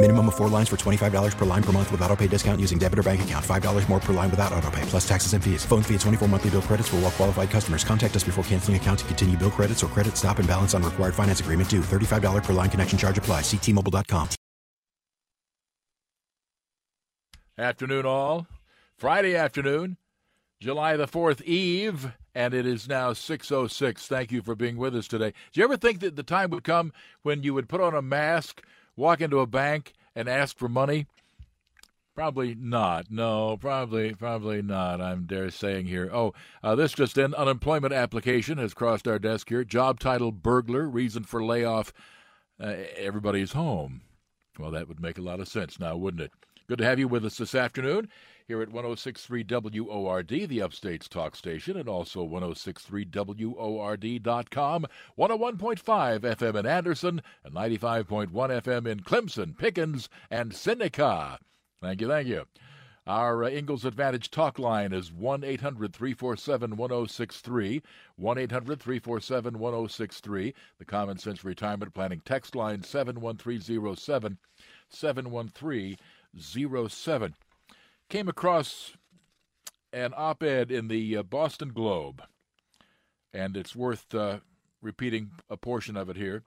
Minimum of four lines for $25 per line per month with auto pay discount using debit or bank account. $5 more per line without auto pay, plus taxes and fees. Phone fee at 24 monthly bill credits for all qualified customers. Contact us before canceling account to continue bill credits or credit stop and balance on required finance agreement due. $35 per line connection charge apply. Ctmobile.com. Afternoon, all. Friday afternoon, July the 4th Eve, and it is now 6.06. Thank you for being with us today. Do you ever think that the time would come when you would put on a mask, walk into a bank, and ask for money? Probably not. No, probably, probably not. I'm dare saying here. Oh, uh, this just in: unemployment application has crossed our desk here. Job title: burglar. Reason for layoff: uh, everybody's home. Well, that would make a lot of sense now, wouldn't it? Good to have you with us this afternoon here at 1063 WORD, the Upstate's talk station, and also 1063WORD.com, 101.5 FM in Anderson, and 95.1 FM in Clemson, Pickens, and Seneca. Thank you, thank you. Our uh, Ingles Advantage talk line is 1 800 347 1063. 1 800 347 1063. The Common Sense Retirement Planning text line 71307 71307. Came across an op ed in the uh, Boston Globe, and it's worth uh, repeating a portion of it here.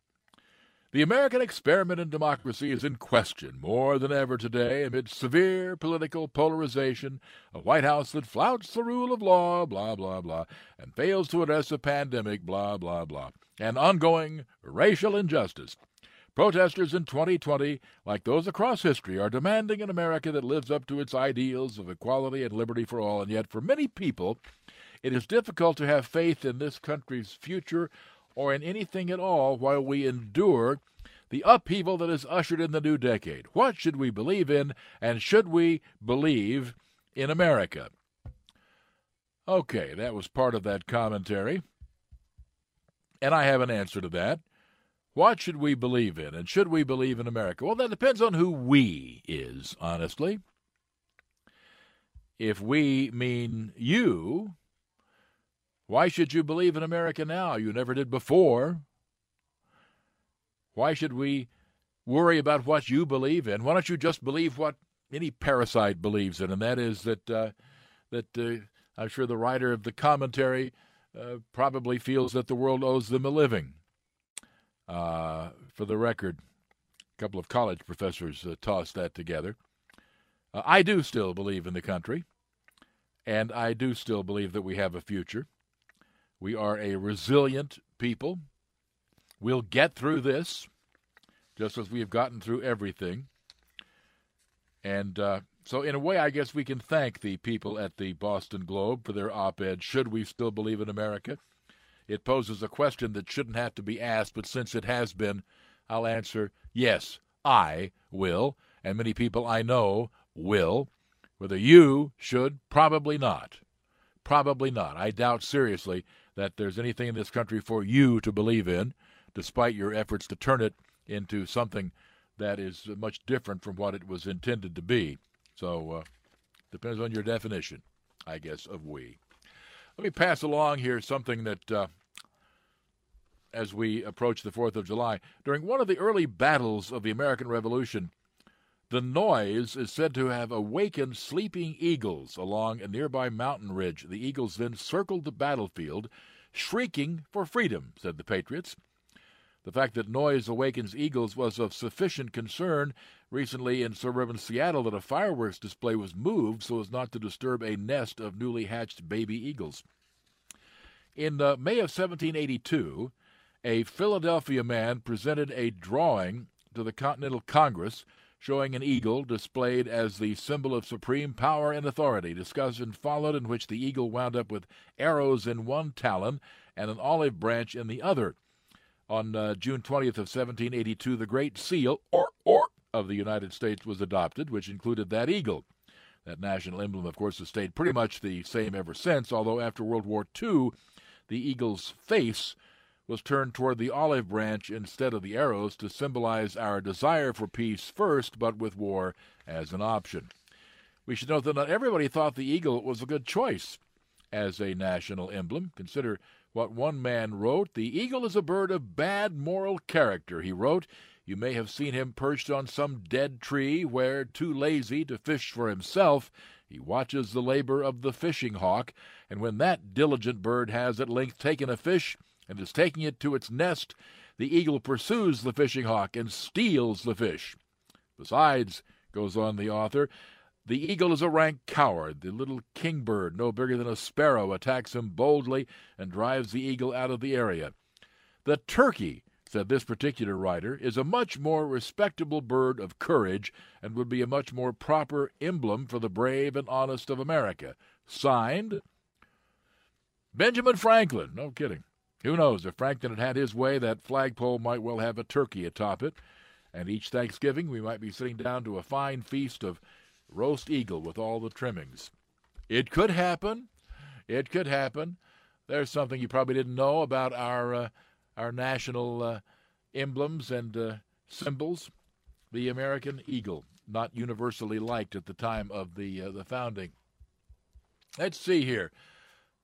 The American experiment in democracy is in question more than ever today amid severe political polarization, a White House that flouts the rule of law, blah, blah, blah, and fails to address a pandemic, blah, blah, blah, and ongoing racial injustice. Protesters in 2020, like those across history, are demanding an America that lives up to its ideals of equality and liberty for all, and yet for many people, it is difficult to have faith in this country's future or in anything at all while we endure the upheaval that is ushered in the new decade. What should we believe in, and should we believe in America? Okay, that was part of that commentary. And I have an answer to that. What should we believe in, and should we believe in America? Well, that depends on who we is, honestly. If we mean you, why should you believe in America now? You never did before. Why should we worry about what you believe in? Why don't you just believe what any parasite believes in, and that is that uh, that uh, I'm sure the writer of the commentary uh, probably feels that the world owes them a living. Uh, for the record, a couple of college professors uh, tossed that together. Uh, I do still believe in the country, and I do still believe that we have a future. We are a resilient people. We'll get through this, just as we have gotten through everything. And uh, so, in a way, I guess we can thank the people at the Boston Globe for their op ed, Should We Still Believe in America? It poses a question that shouldn't have to be asked, but since it has been, I'll answer yes, I will, and many people I know will. Whether you should, probably not. Probably not. I doubt seriously that there's anything in this country for you to believe in, despite your efforts to turn it into something that is much different from what it was intended to be. So, uh, depends on your definition, I guess, of we. Let me pass along here something that, uh, as we approach the 4th of July, during one of the early battles of the American Revolution, the noise is said to have awakened sleeping eagles along a nearby mountain ridge. The eagles then circled the battlefield, shrieking for freedom, said the Patriots. The fact that noise awakens eagles was of sufficient concern recently in suburban Seattle that a fireworks display was moved so as not to disturb a nest of newly hatched baby eagles. In uh, May of 1782, a Philadelphia man presented a drawing to the Continental Congress showing an eagle displayed as the symbol of supreme power and authority. Discussion followed in which the eagle wound up with arrows in one talon and an olive branch in the other. On uh, June 20th of 1782, the Great Seal or, or, of the United States was adopted, which included that eagle. That national emblem, of course, has stayed pretty much the same ever since, although after World War II, the eagle's face was turned toward the olive branch instead of the arrows to symbolize our desire for peace first, but with war as an option. We should note that not everybody thought the eagle was a good choice as a national emblem. Consider what one man wrote The eagle is a bird of bad moral character, he wrote. You may have seen him perched on some dead tree where, too lazy to fish for himself, he watches the labor of the fishing hawk, and when that diligent bird has at length taken a fish, and is taking it to its nest, the eagle pursues the fishing hawk and steals the fish. Besides, goes on the author, the eagle is a rank coward. The little kingbird, no bigger than a sparrow, attacks him boldly and drives the eagle out of the area. The turkey, said this particular writer, is a much more respectable bird of courage and would be a much more proper emblem for the brave and honest of America. Signed, Benjamin Franklin. No kidding. Who knows? If Franklin had had his way, that flagpole might well have a turkey atop it, and each Thanksgiving we might be sitting down to a fine feast of roast eagle with all the trimmings. It could happen. It could happen. There's something you probably didn't know about our uh, our national uh, emblems and uh, symbols. The American eagle, not universally liked at the time of the uh, the founding. Let's see here.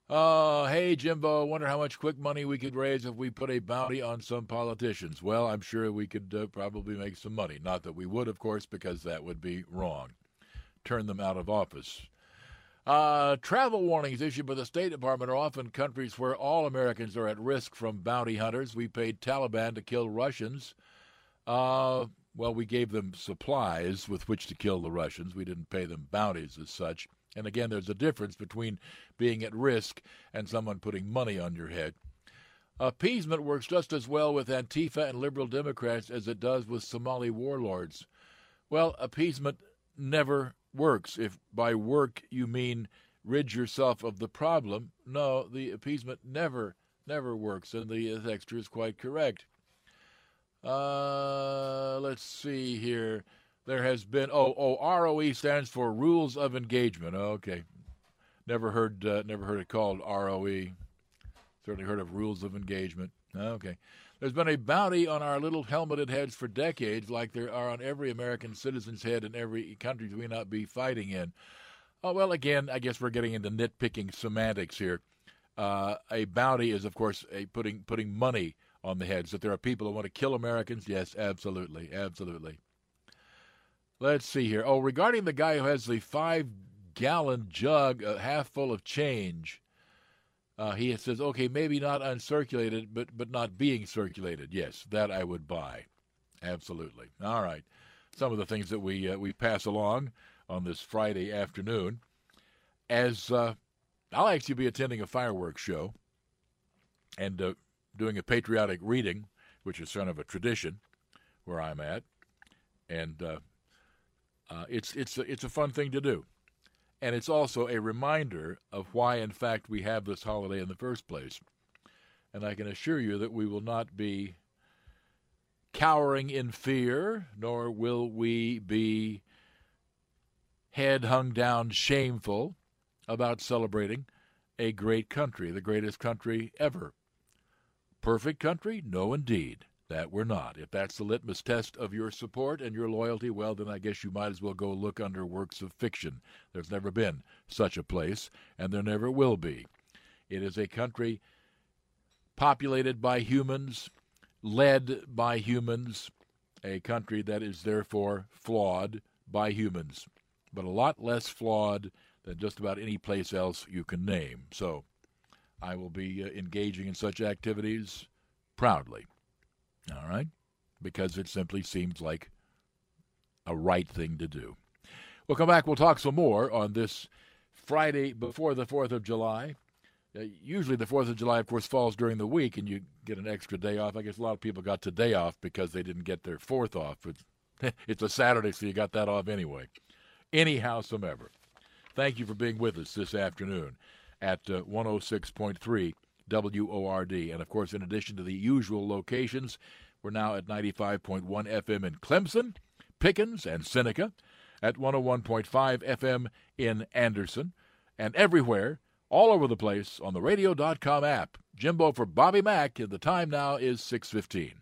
Oh, hey, Jimbo, wonder how much quick money we could raise if we put a bounty on some politicians. Well, I'm sure we could uh, probably make some money. Not that we would, of course, because that would be wrong. Turn them out of office. Uh, travel warnings issued by the State Department are often countries where all Americans are at risk from bounty hunters. We paid Taliban to kill Russians. Uh, well, we gave them supplies with which to kill the Russians. We didn't pay them bounties as such. And again, there's a difference between being at risk and someone putting money on your head. Appeasement works just as well with Antifa and liberal Democrats as it does with Somali warlords. Well, appeasement never works. If by work you mean rid yourself of the problem, no, the appeasement never, never works, and the texture is quite correct. Uh, let's see here there has been oh oh ROE stands for Rules of Engagement. Oh, okay, never heard uh, never heard it called ROE. Certainly heard of Rules of Engagement. Okay. There's been a bounty on our little helmeted heads for decades, like there are on every American citizen's head in every country we not be fighting in. Oh, well, again, I guess we're getting into nitpicking semantics here. Uh, a bounty is, of course, a putting putting money on the heads. That there are people who want to kill Americans, yes, absolutely, absolutely. Let's see here. Oh, regarding the guy who has the five gallon jug uh, half full of change, uh, he says, okay, maybe not uncirculated, but but not being circulated. Yes, that I would buy. Absolutely. All right. Some of the things that we uh, we pass along on this Friday afternoon, as uh, I'll actually be attending a fireworks show and uh, doing a patriotic reading, which is sort of a tradition where I'm at, and uh, it's it's a, it's a fun thing to do, and it's also a reminder of why, in fact, we have this holiday in the first place. And I can assure you that we will not be cowering in fear, nor will we be head hung down shameful about celebrating a great country, the greatest country ever. Perfect country? No, indeed that we're not. If that's the litmus test of your support and your loyalty, well, then I guess you might as well go look under works of fiction. There's never been such a place, and there never will be. It is a country populated by humans, led by humans, a country that is therefore flawed by humans, but a lot less flawed than just about any place else you can name. So I will be uh, engaging in such activities proudly. All right? Because it simply seems like a right thing to do. We'll come back. We'll talk some more on this Friday before the 4th of July. uh, usually the Fourth of July, of course, falls during the week, and you get an extra day off. I guess a lot of people got today off because they didn't get their fourth off. But it's a Saturday, so you got that off anyway. Anyhow, Anyhowsomever, thank you for being with us this afternoon at uh, 106.3 WORD, and of course, in addition to the usual locations, we're now at 95.1 FM in Clemson, Pickens, and Seneca, at 101.5 FM in Anderson, and everywhere all over the place on the radio.com app. Jimbo for Bobby Mack, and the time now is 615.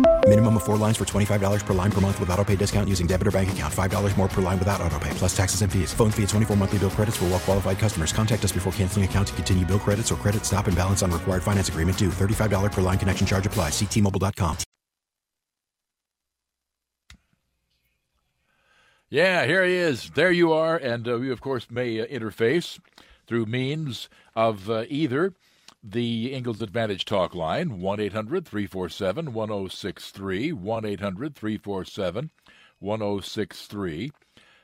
Minimum of four lines for $25 per line per month with auto pay discount using debit or bank account. $5 more per line without auto pay, plus taxes and fees. Phone fee at 24 monthly bill credits for all well qualified customers. Contact us before canceling account to continue bill credits or credit stop and balance on required finance agreement due. $35 per line connection charge applies. Ctmobile.com. Yeah, here he is. There you are. And uh, we, of course, may uh, interface through means of uh, either the Ingles Advantage talk line, 1 800 347 1063, 1 800 347 1063,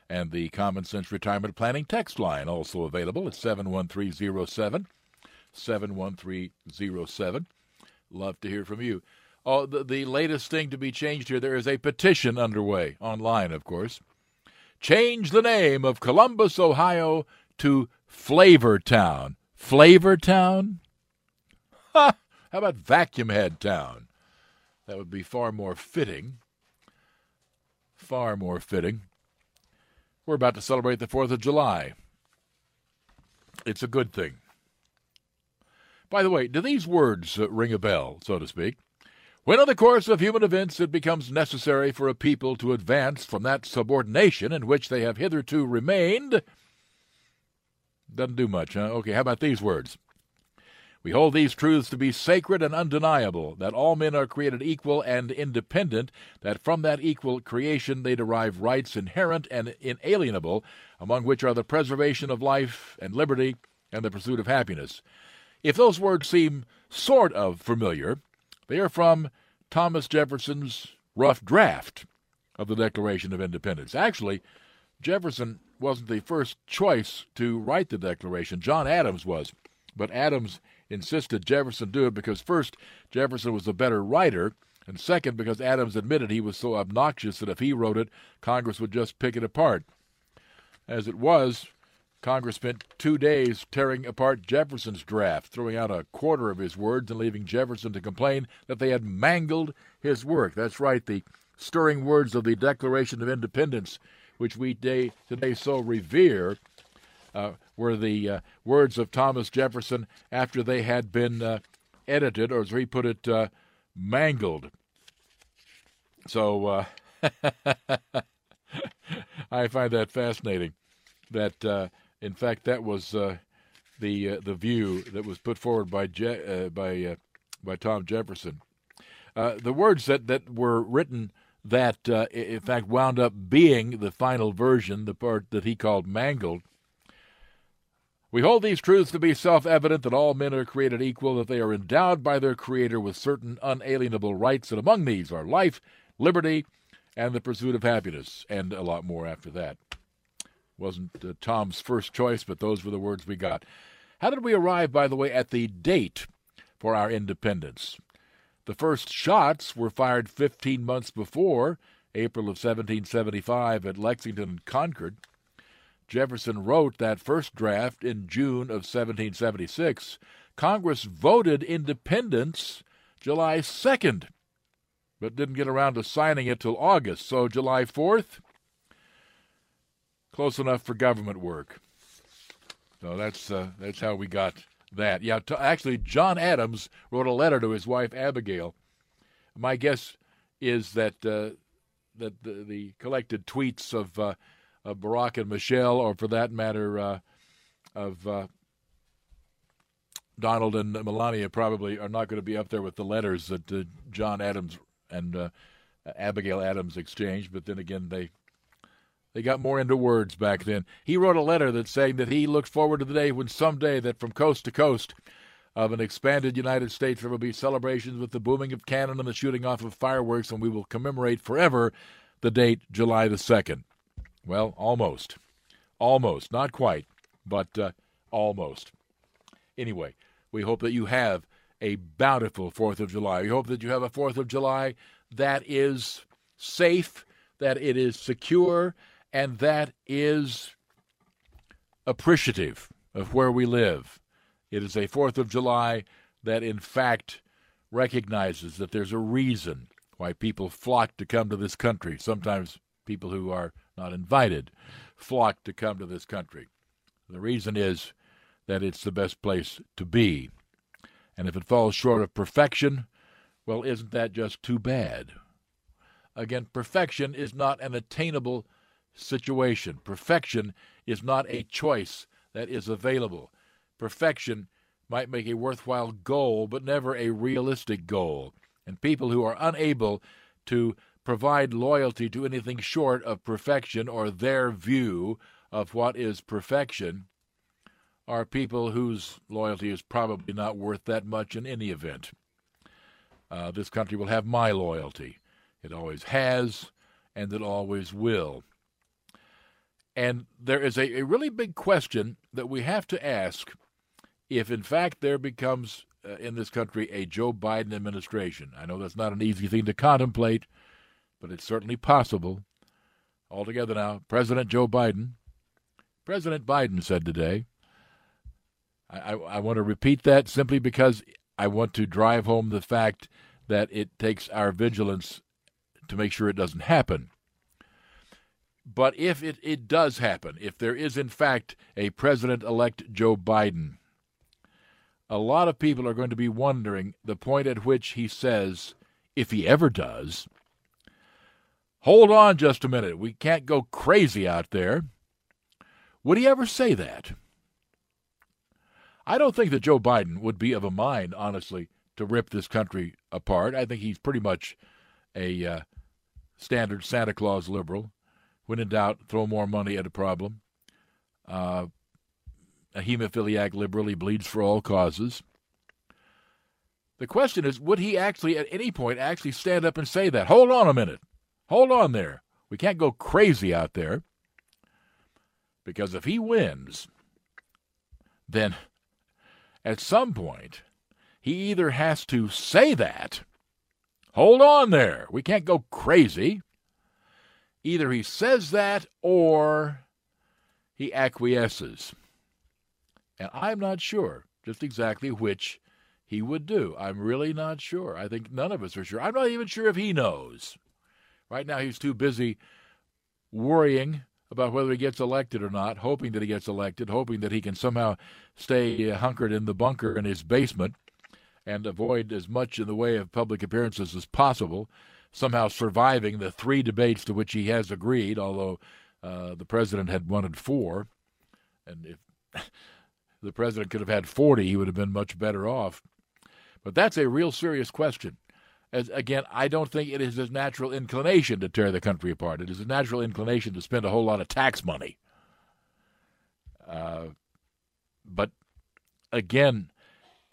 and the Common Sense Retirement Planning text line, also available at 71307. 71307. Love to hear from you. Oh, the, the latest thing to be changed here there is a petition underway, online, of course. Change the name of Columbus, Ohio to Flavortown. Flavortown? Ha! How about Vacuum Head Town? That would be far more fitting. Far more fitting. We're about to celebrate the 4th of July. It's a good thing. By the way, do these words uh, ring a bell, so to speak? When in the course of human events it becomes necessary for a people to advance from that subordination in which they have hitherto remained. Doesn't do much, huh? Okay, how about these words? We hold these truths to be sacred and undeniable that all men are created equal and independent, that from that equal creation they derive rights inherent and inalienable, among which are the preservation of life and liberty and the pursuit of happiness. If those words seem sort of familiar, they are from Thomas Jefferson's rough draft of the Declaration of Independence. Actually, Jefferson wasn't the first choice to write the Declaration. John Adams was. But Adams insisted Jefferson do it because, first, Jefferson was a better writer, and second, because Adams admitted he was so obnoxious that if he wrote it, Congress would just pick it apart. As it was, Congress spent two days tearing apart Jefferson's draft, throwing out a quarter of his words and leaving Jefferson to complain that they had mangled his work. That's right, the stirring words of the Declaration of Independence, which we day, today so revere, uh, were the uh, words of Thomas Jefferson after they had been uh, edited, or as he put it, uh, mangled. So uh, I find that fascinating. That uh, in fact, that was uh, the the view that was put forward by Je- by by Tom Jefferson. The words that, that were written that in fact wound up being the final version, the part that he called mangled, We hold these truths to be self evident that all men are created equal, that they are endowed by their Creator with certain unalienable rights, and among these are life, liberty, and the pursuit of happiness, and a lot more after that. Wasn't uh, Tom's first choice, but those were the words we got. How did we arrive, by the way, at the date for our independence? The first shots were fired 15 months before, April of 1775, at Lexington and Concord. Jefferson wrote that first draft in June of 1776. Congress voted independence July 2nd, but didn't get around to signing it till August. So July 4th, close enough for government work. So that's uh, that's how we got that. Yeah, t- actually, John Adams wrote a letter to his wife Abigail. My guess is that uh, that the, the, collected tweets of uh, of Barack and Michelle, or for that matter, uh, of uh, Donald and Melania, probably are not going to be up there with the letters that uh, John Adams and uh, Abigail Adams exchanged. But then again, they they got more into words back then. He wrote a letter that saying that he looked forward to the day when someday that from coast to coast of an expanded United States there will be celebrations with the booming of cannon and the shooting off of fireworks, and we will commemorate forever the date July the 2nd. Well, almost. Almost. Not quite, but uh, almost. Anyway, we hope that you have a bountiful 4th of July. We hope that you have a 4th of July that is safe, that it is secure, and that is appreciative of where we live. It is a 4th of July that, in fact, recognizes that there's a reason why people flock to come to this country. Sometimes people who are not invited, flock to come to this country. The reason is that it's the best place to be. And if it falls short of perfection, well, isn't that just too bad? Again, perfection is not an attainable situation. Perfection is not a choice that is available. Perfection might make a worthwhile goal, but never a realistic goal. And people who are unable to provide loyalty to anything short of perfection or their view of what is perfection are people whose loyalty is probably not worth that much in any event. Uh, this country will have my loyalty. It always has, and it always will. And there is a, a really big question that we have to ask if, in fact, there becomes uh, in this country a Joe Biden administration. I know that's not an easy thing to contemplate but it's certainly possible. Altogether now, President Joe Biden, President Biden said today, I, I, I want to repeat that simply because I want to drive home the fact that it takes our vigilance to make sure it doesn't happen. But if it, it does happen, if there is in fact a President elect Joe Biden, a lot of people are going to be wondering the point at which he says, if he ever does, Hold on just a minute. We can't go crazy out there. Would he ever say that? I don't think that Joe Biden would be of a mind, honestly, to rip this country apart. I think he's pretty much a uh, standard Santa Claus liberal. When in doubt, throw more money at a problem. Uh, a hemophiliac liberal, he bleeds for all causes. The question is, would he actually, at any point, actually stand up and say that? Hold on a minute. Hold on there. We can't go crazy out there. Because if he wins, then at some point, he either has to say that, hold on there, we can't go crazy. Either he says that or he acquiesces. And I'm not sure just exactly which he would do. I'm really not sure. I think none of us are sure. I'm not even sure if he knows. Right now, he's too busy worrying about whether he gets elected or not, hoping that he gets elected, hoping that he can somehow stay hunkered in the bunker in his basement and avoid as much in the way of public appearances as possible, somehow surviving the three debates to which he has agreed, although uh, the president had wanted four. And if the president could have had 40, he would have been much better off. But that's a real serious question. As, again, I don't think it is his natural inclination to tear the country apart. It is his natural inclination to spend a whole lot of tax money. Uh, but again,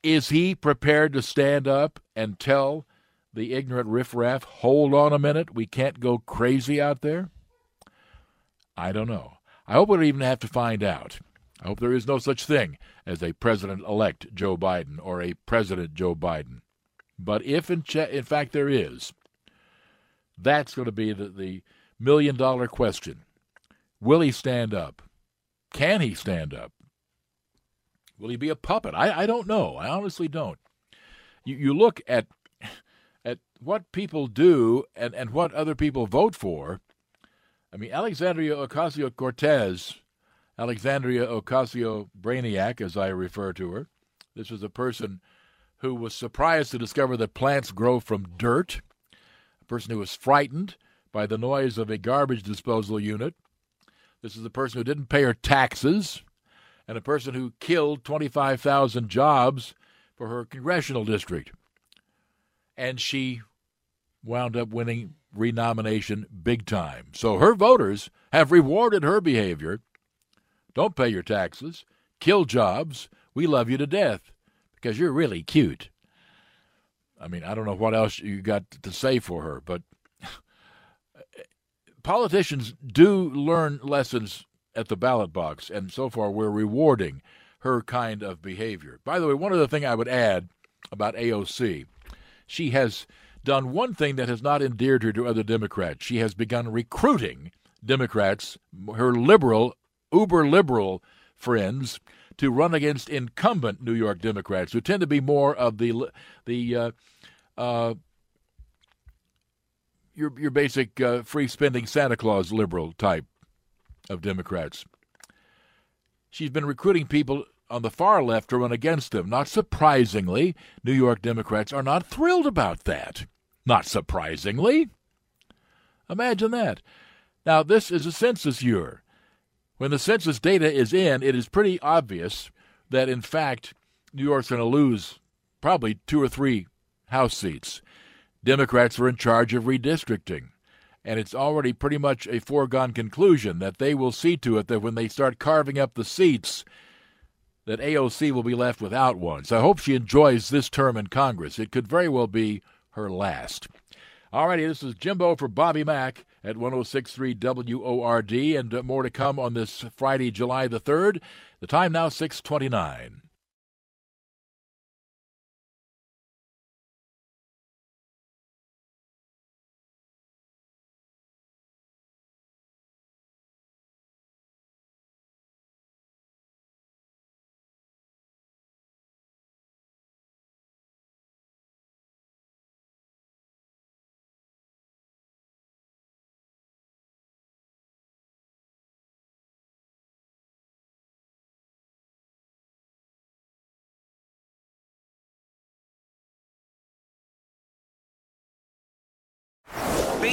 is he prepared to stand up and tell the ignorant riffraff, hold on a minute, we can't go crazy out there? I don't know. I hope we don't even have to find out. I hope there is no such thing as a president elect Joe Biden or a president Joe Biden. But if in, che- in fact there is, that's going to be the, the million dollar question. Will he stand up? Can he stand up? Will he be a puppet? I, I don't know. I honestly don't. You, you look at at what people do and, and what other people vote for. I mean, Alexandria Ocasio Cortez, Alexandria Ocasio Brainiac, as I refer to her, this was a person who was surprised to discover that plants grow from dirt, a person who was frightened by the noise of a garbage disposal unit. This is a person who didn't pay her taxes, and a person who killed 25,000 jobs for her congressional district. And she wound up winning renomination big time. So her voters have rewarded her behavior. Don't pay your taxes, kill jobs, we love you to death because you're really cute. I mean, I don't know what else you got to say for her, but politicians do learn lessons at the ballot box, and so far we're rewarding her kind of behavior. By the way, one other thing I would add about AOC she has done one thing that has not endeared her to other Democrats. She has begun recruiting Democrats, her liberal, uber liberal friends, to run against incumbent New York Democrats, who tend to be more of the the uh, uh, your your basic uh, free spending Santa Claus liberal type of Democrats. She's been recruiting people on the far left to run against them. Not surprisingly, New York Democrats are not thrilled about that. Not surprisingly. Imagine that. Now, this is a census year. When the census data is in, it is pretty obvious that, in fact, New York's going to lose probably two or three House seats. Democrats are in charge of redistricting. And it's already pretty much a foregone conclusion that they will see to it that when they start carving up the seats, that AOC will be left without one. So I hope she enjoys this term in Congress. It could very well be her last. All righty, this is Jimbo for Bobby Mack at 1063 WORD, and uh, more to come on this Friday, July the 3rd. The time now 629.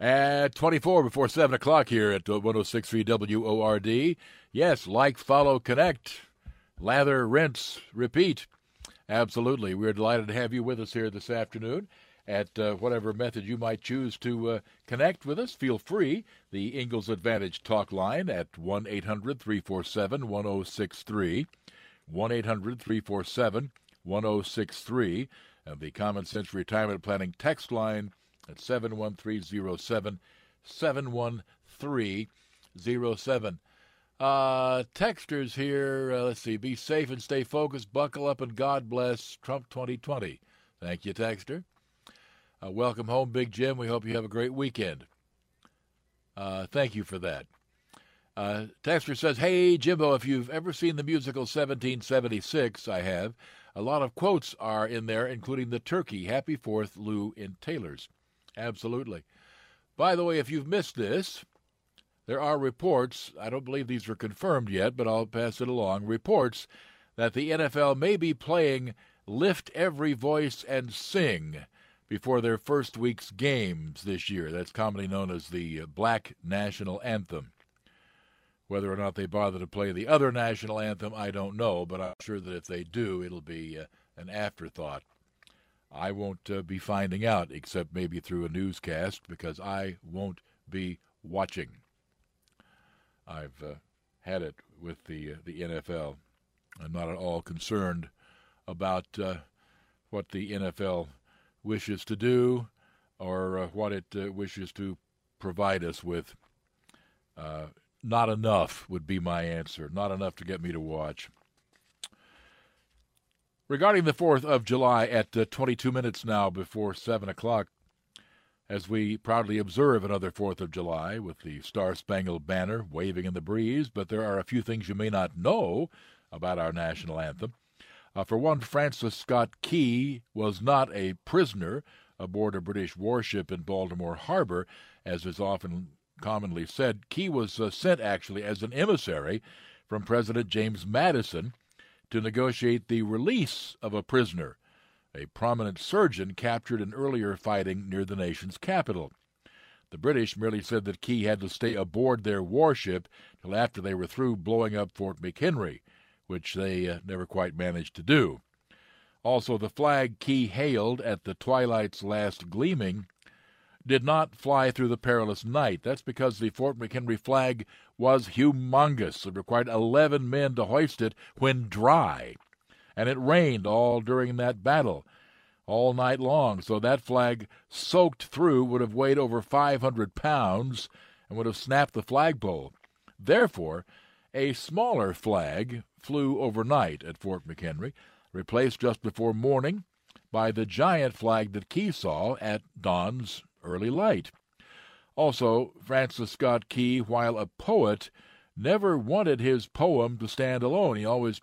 At 24 before 7 o'clock here at 1063 WORD. Yes, like, follow, connect, lather, rinse, repeat. Absolutely. We're delighted to have you with us here this afternoon at uh, whatever method you might choose to uh, connect with us. Feel free. The Ingles Advantage talk line at 1 800 347 1063. 1 800 347 1063. And the Common Sense Retirement Planning text line at 71307. 71307. Uh, texters here, uh, let's see, be safe and stay focused, buckle up, and God bless Trump 2020. Thank you, Texter. Uh, welcome home, Big Jim. We hope you have a great weekend. Uh, thank you for that. Uh, Texter says, Hey, Jimbo, if you've ever seen the musical 1776, I have. a lot of quotes are in there, including the turkey. Happy Fourth, Lou in Taylor's. Absolutely. By the way, if you've missed this, there are reports, I don't believe these are confirmed yet, but I'll pass it along, reports that the NFL may be playing Lift Every Voice and Sing before their first week's games this year. That's commonly known as the Black National Anthem. Whether or not they bother to play the other national anthem, I don't know, but I'm sure that if they do, it'll be uh, an afterthought. I won't uh, be finding out, except maybe through a newscast, because I won't be watching. I've uh, had it with the uh, the NFL. I'm not at all concerned about uh, what the NFL wishes to do or uh, what it wishes to provide us with not enough would be my answer. Not enough to get me to watch. Regarding the 4th of July at uh, 22 minutes now before 7 o'clock, as we proudly observe another 4th of July with the Star Spangled Banner waving in the breeze, but there are a few things you may not know about our national anthem. Uh, for one, Francis Scott Key was not a prisoner aboard a British warship in Baltimore Harbor, as is often commonly said, Key was uh, sent actually as an emissary from President James Madison to negotiate the release of a prisoner, a prominent surgeon captured in earlier fighting near the nation's capital. The British merely said that Key had to stay aboard their warship till after they were through blowing up Fort McHenry, which they uh, never quite managed to do. Also, the flag Key hailed at the twilight's last gleaming did not fly through the perilous night. That's because the Fort McHenry flag was humongous. It required 11 men to hoist it when dry. And it rained all during that battle, all night long. So that flag soaked through would have weighed over 500 pounds and would have snapped the flagpole. Therefore, a smaller flag flew overnight at Fort McHenry, replaced just before morning by the giant flag that Key saw at dawn's early light. Also, Francis Scott Key, while a poet, never wanted his poem to stand alone. He always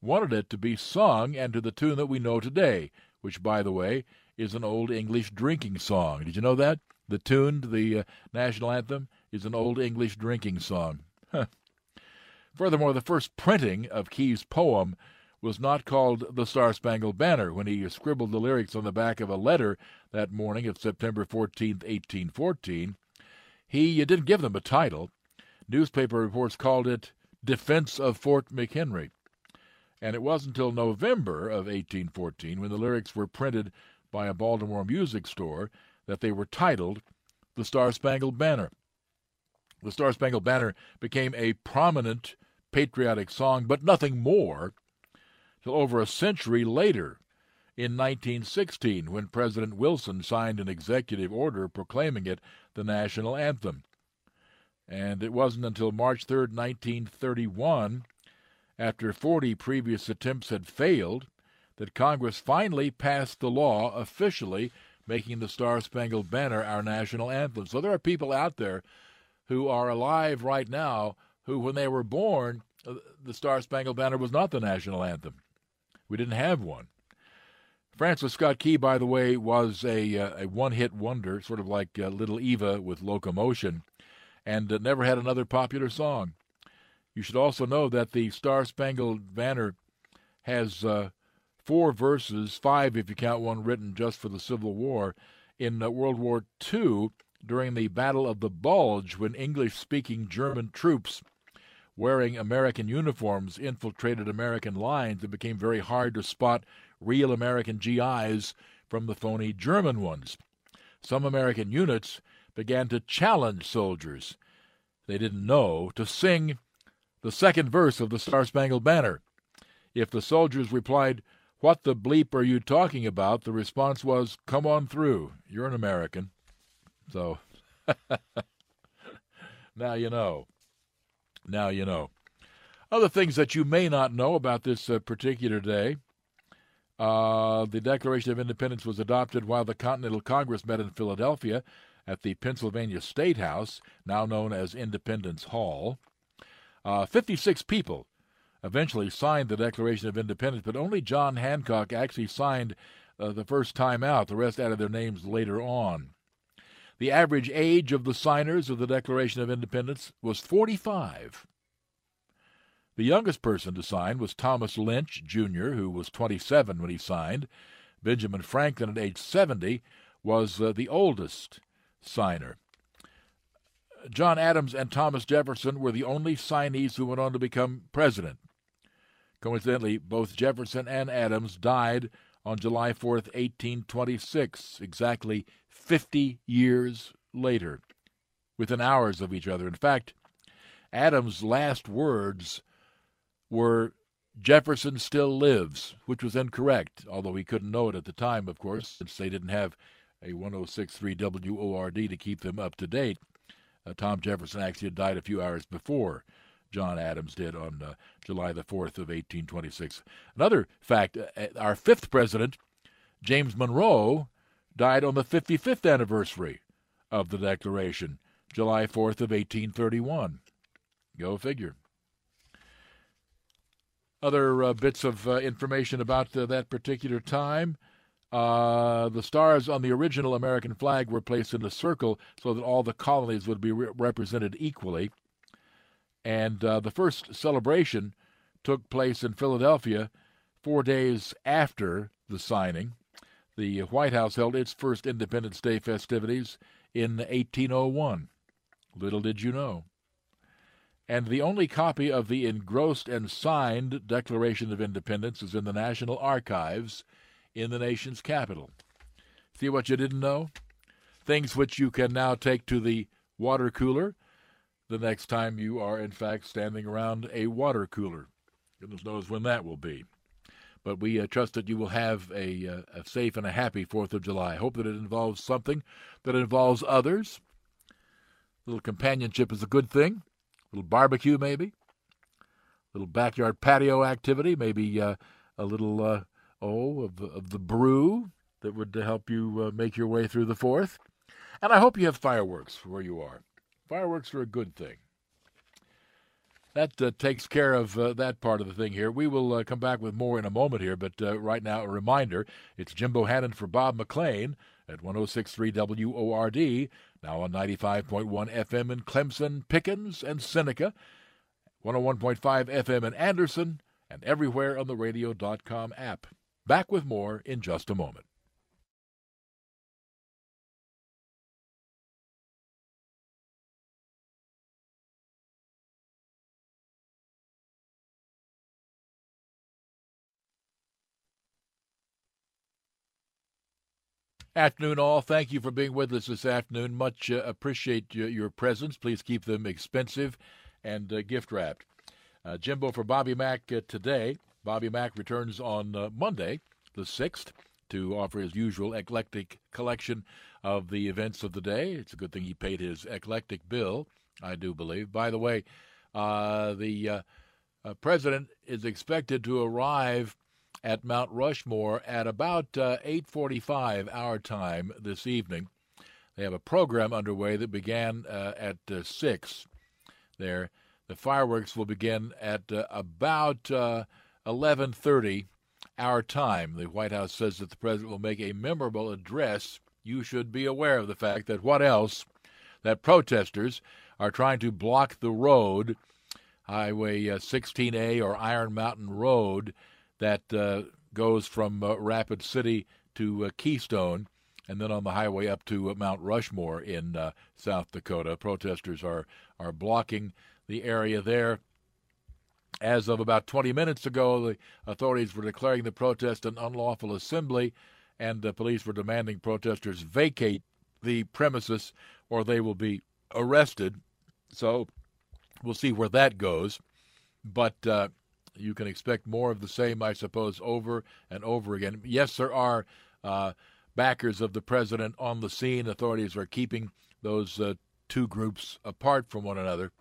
wanted it to be sung and to the tune that we know today, which, by the way, is an old English drinking song. Did you know that? The tune to the uh, national anthem is an old English drinking song. Furthermore, the first printing of Key's poem was not called the Star Spangled Banner when he scribbled the lyrics on the back of a letter that morning of September 14, 1814. He didn't give them a title. Newspaper reports called it Defense of Fort McHenry. And it wasn't until November of 1814, when the lyrics were printed by a Baltimore music store, that they were titled The Star Spangled Banner. The Star Spangled Banner became a prominent patriotic song, but nothing more till over a century later in 1916 when President Wilson signed an executive order proclaiming it the national anthem. And it wasn't until March 3, 1931, after 40 previous attempts had failed, that Congress finally passed the law officially making the Star Spangled Banner our national anthem. So there are people out there who are alive right now who, when they were born, uh, the Star Spangled Banner was not the national anthem. We didn't have one. Francis Scott Key, by the way, was a, uh, a one hit wonder, sort of like uh, Little Eva with Locomotion, and uh, never had another popular song. You should also know that the Star Spangled Banner has uh, four verses, five if you count one written just for the Civil War. In uh, World War II, during the Battle of the Bulge, when English speaking German troops wearing American uniforms infiltrated American lines, it became very hard to spot real American GIs from the phony German ones. Some American units began to challenge soldiers they didn't know to sing the second verse of the Star Spangled Banner. If the soldiers replied, What the bleep are you talking about? the response was, Come on through. You're an American. So, now you know. Now you know. Other things that you may not know about this uh, particular day. Uh, the Declaration of Independence was adopted while the Continental Congress met in Philadelphia at the Pennsylvania State House, now known as Independence Hall. Uh, 56 people eventually signed the Declaration of Independence, but only John Hancock actually signed uh, the first time out. The rest added their names later on. The average age of the signers of the Declaration of Independence was 45. The youngest person to sign was Thomas Lynch, Jr., who was 27 when he signed. Benjamin Franklin, at age 70, was uh, the oldest signer. John Adams and Thomas Jefferson were the only signees who went on to become president. Coincidentally, both Jefferson and Adams died on July 4, 1826, exactly 50 years later, within hours of each other. In fact, Adams' last words were Jefferson still lives, which was incorrect, although he couldn't know it at the time, of course, since they didn't have a 1063 WORD to keep them up to date. Uh, Tom Jefferson actually died a few hours before John Adams did on uh, July the 4th of 1826. Another fact uh, uh, our fifth president, James Monroe, died on the 55th anniversary of the Declaration, July 4th of 1831. Go figure. Other uh, bits of uh, information about that particular time. Uh, the stars on the original American flag were placed in a circle so that all the colonies would be re- represented equally. And uh, the first celebration took place in Philadelphia four days after the signing. The White House held its first Independence Day festivities in 1801. Little did you know. And the only copy of the engrossed and signed Declaration of Independence is in the National Archives in the nation's capital. See what you didn't know? Things which you can now take to the water cooler the next time you are, in fact, standing around a water cooler. Goodness knows when that will be. But we uh, trust that you will have a, uh, a safe and a happy 4th of July. I Hope that it involves something that involves others. A little companionship is a good thing. A little barbecue, maybe. A little backyard patio activity, maybe uh, a little, uh, oh, of, of the brew that would help you uh, make your way through the 4th. And I hope you have fireworks where you are. Fireworks are a good thing. That uh, takes care of uh, that part of the thing here. We will uh, come back with more in a moment here, but uh, right now, a reminder it's Jim Bohannon for Bob McLain at 1063 WORD, now on 95.1 FM in Clemson, Pickens, and Seneca, 101.5 FM in Anderson, and everywhere on the radio.com app. Back with more in just a moment. Afternoon, all. Thank you for being with us this afternoon. Much uh, appreciate your, your, presence. Please keep them expensive and uh, gift wrapped. Uh, Jimbo for Bobby Mack uh, today. Bobby Mack returns on uh, Monday, the 6th, to offer his usual eclectic collection of the events of the day. It's a good thing he paid his eclectic bill, I do believe. By the way, uh, the president is expected to arrive at Mount Rushmore at about uh, 8:45 our time this evening. They have a program underway that began uh, at uh, six. There, the fireworks will begin at uh, about 11:30 uh, our time. The White House says that the president will make a memorable address. You should be aware of the fact that what else? That protesters are trying to block the road, Highway 16A uh, or Iron Mountain Road that uh, goes from uh, Rapid City to uh, Keystone and then on the highway up to uh, Mount Rushmore in uh, South Dakota. Protesters are, are blocking the area there. As of about 20 minutes ago, the authorities were declaring the protest an unlawful assembly, and the police were demanding protesters vacate the premises or they will be arrested. So we'll see where that goes. But uh, you can expect more of the same, I suppose, over and over again. Yes, there are uh, backers of the president on the scene. Authorities are keeping those uh, two groups apart from one another.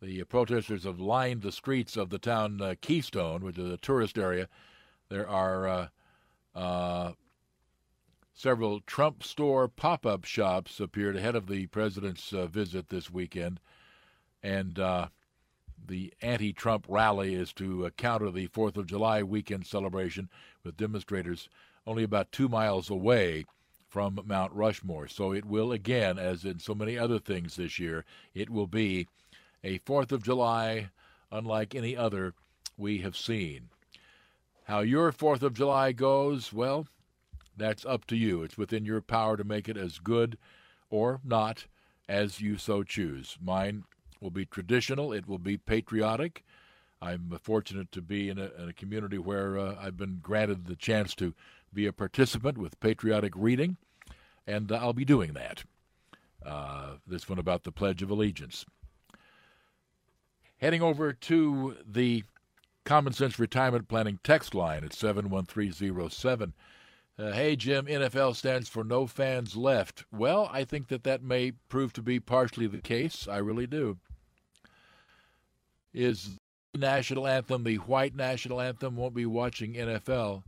The protesters have lined the streets of the town uh, Keystone, which is a tourist area. There are uh, uh, several Trump store pop up shops appeared ahead of the president's uh, visit this weekend. And the anti Trump rally is to uh, counter the 4th of July weekend celebration with demonstrators only about two miles away from Mount Rushmore. So it will, again, as in so many other things this year, it will be a 4th of July unlike any other we have seen. How your 4th of July goes, well, that's up to you. It's within your power to make it as good or not as you so choose. Mine will be traditional, it will be patriotic. I'm fortunate to be in a, in a community where uh, I've been granted the chance to be a participant with patriotic reading, and I'll be doing that. Uh, this one about the Pledge of Allegiance. Heading over to the Common Sense Retirement Planning text line at 71307. Uh, hey, Jim, NFL stands for no fans left. Well, I think that that may prove to be partially the case. I really do. Is national anthem the white national anthem? Won't be watching NFL.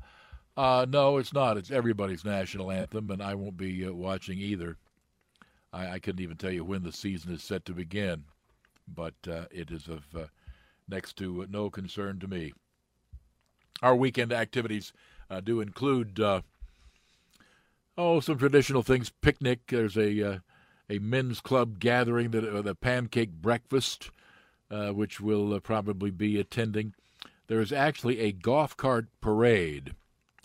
Uh, no, it's not. It's everybody's national anthem, and I won't be uh, watching either. I, I, couldn't even tell you when the season is set to begin but uh, it is of uh, next to no concern to me. Our weekend activities uh, do include uh, oh some traditional things. Picnic. There's a a men's club gathering uh, the pancake breakfast, which we'll probably be attending. There is actually a golf cart parade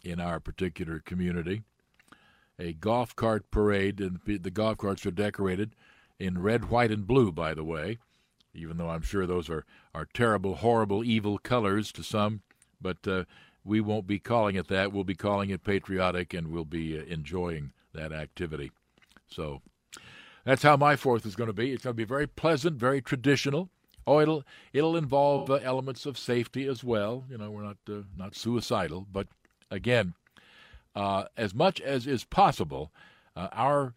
in our particular community. A golf cart parade, and the golf carts are decorated in red, white, and blue, by the way even though I'm sure those are, are terrible, horrible, evil colors to some. But uh, we won't be calling it that. We'll be calling it patriotic, and we'll be uh, enjoying that activity. So that's how my fourth is going to be. It's going to be very pleasant, very traditional. Oh, it'll it'll involve uh, elements of safety as well. You know, we're not uh, not suicidal, but again, uh, as much as is possible, uh, our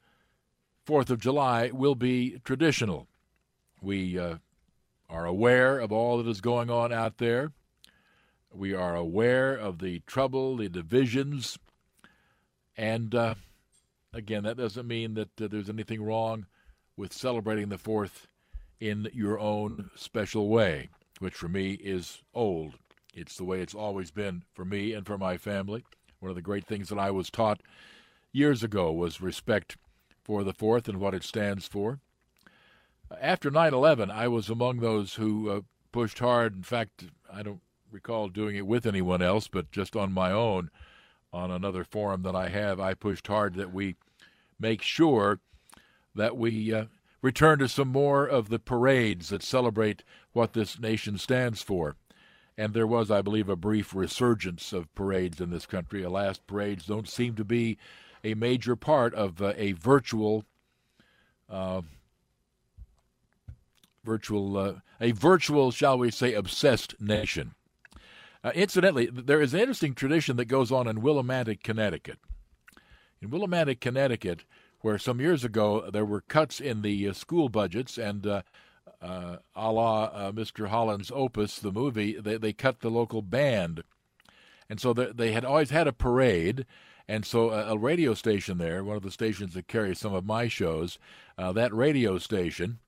Fourth of July will be traditional. We are aware of all that is going on out there. We are aware of the trouble, the divisions, and uh, again, that doesn't mean that uh, there's anything wrong with celebrating the Fourth in your own special way, which for me is old. It's the way it's always been for me and for my family. One of the great things that I was taught years ago was respect for the Fourth and what it stands for. After 9 11, I was among those who uh, pushed hard. In fact, I don't recall doing it with anyone else, but just on my own, on another forum that I have, I pushed hard that we make sure that we uh, return to some more of the parades that celebrate what this nation stands for. And there was, I believe, a brief resurgence of parades in this country. Alas, parades don't seem to be a major part of uh, a virtual uh, virtual uh, a virtual, shall we say, obsessed nation. Uh, incidentally, there is an interesting tradition that goes on in Willimantic, Connecticut. In Willimantic, Connecticut, where some years ago there were cuts in the uh, school budgets, and uh, uh, a la uh, Mr. Holland's Opus, the movie, they, they cut the local band. And so they had always had a parade, and so a, a, radio station there, one of the stations that carries some of my shows, uh, that radio station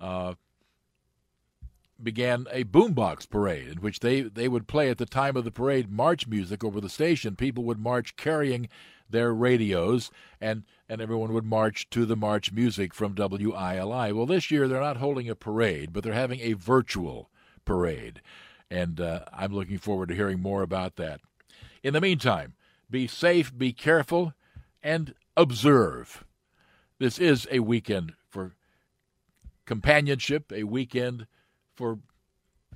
uh, began a boombox parade in which they, they would play at the time of the parade march music over the station. People would march carrying their radios, and, and everyone would march to the march music from WILI. Well, this year they're not holding a parade, but they're having a virtual parade. And uh, I'm looking forward to hearing more about that. In the meantime, be safe, be careful, and observe. This is a weekend for companionship, a weekend for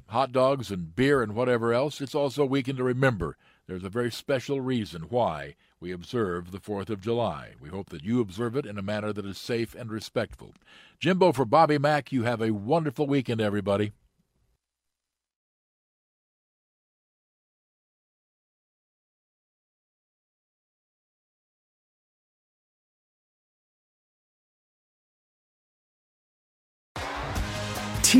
hot dogs and beer and whatever else. It's also a weekend to remember. There's a very special reason why we observe the 4th of July. We hope that you observe it in a manner that is safe and respectful. Jimbo for Bobby Mack, you have a wonderful weekend, everybody.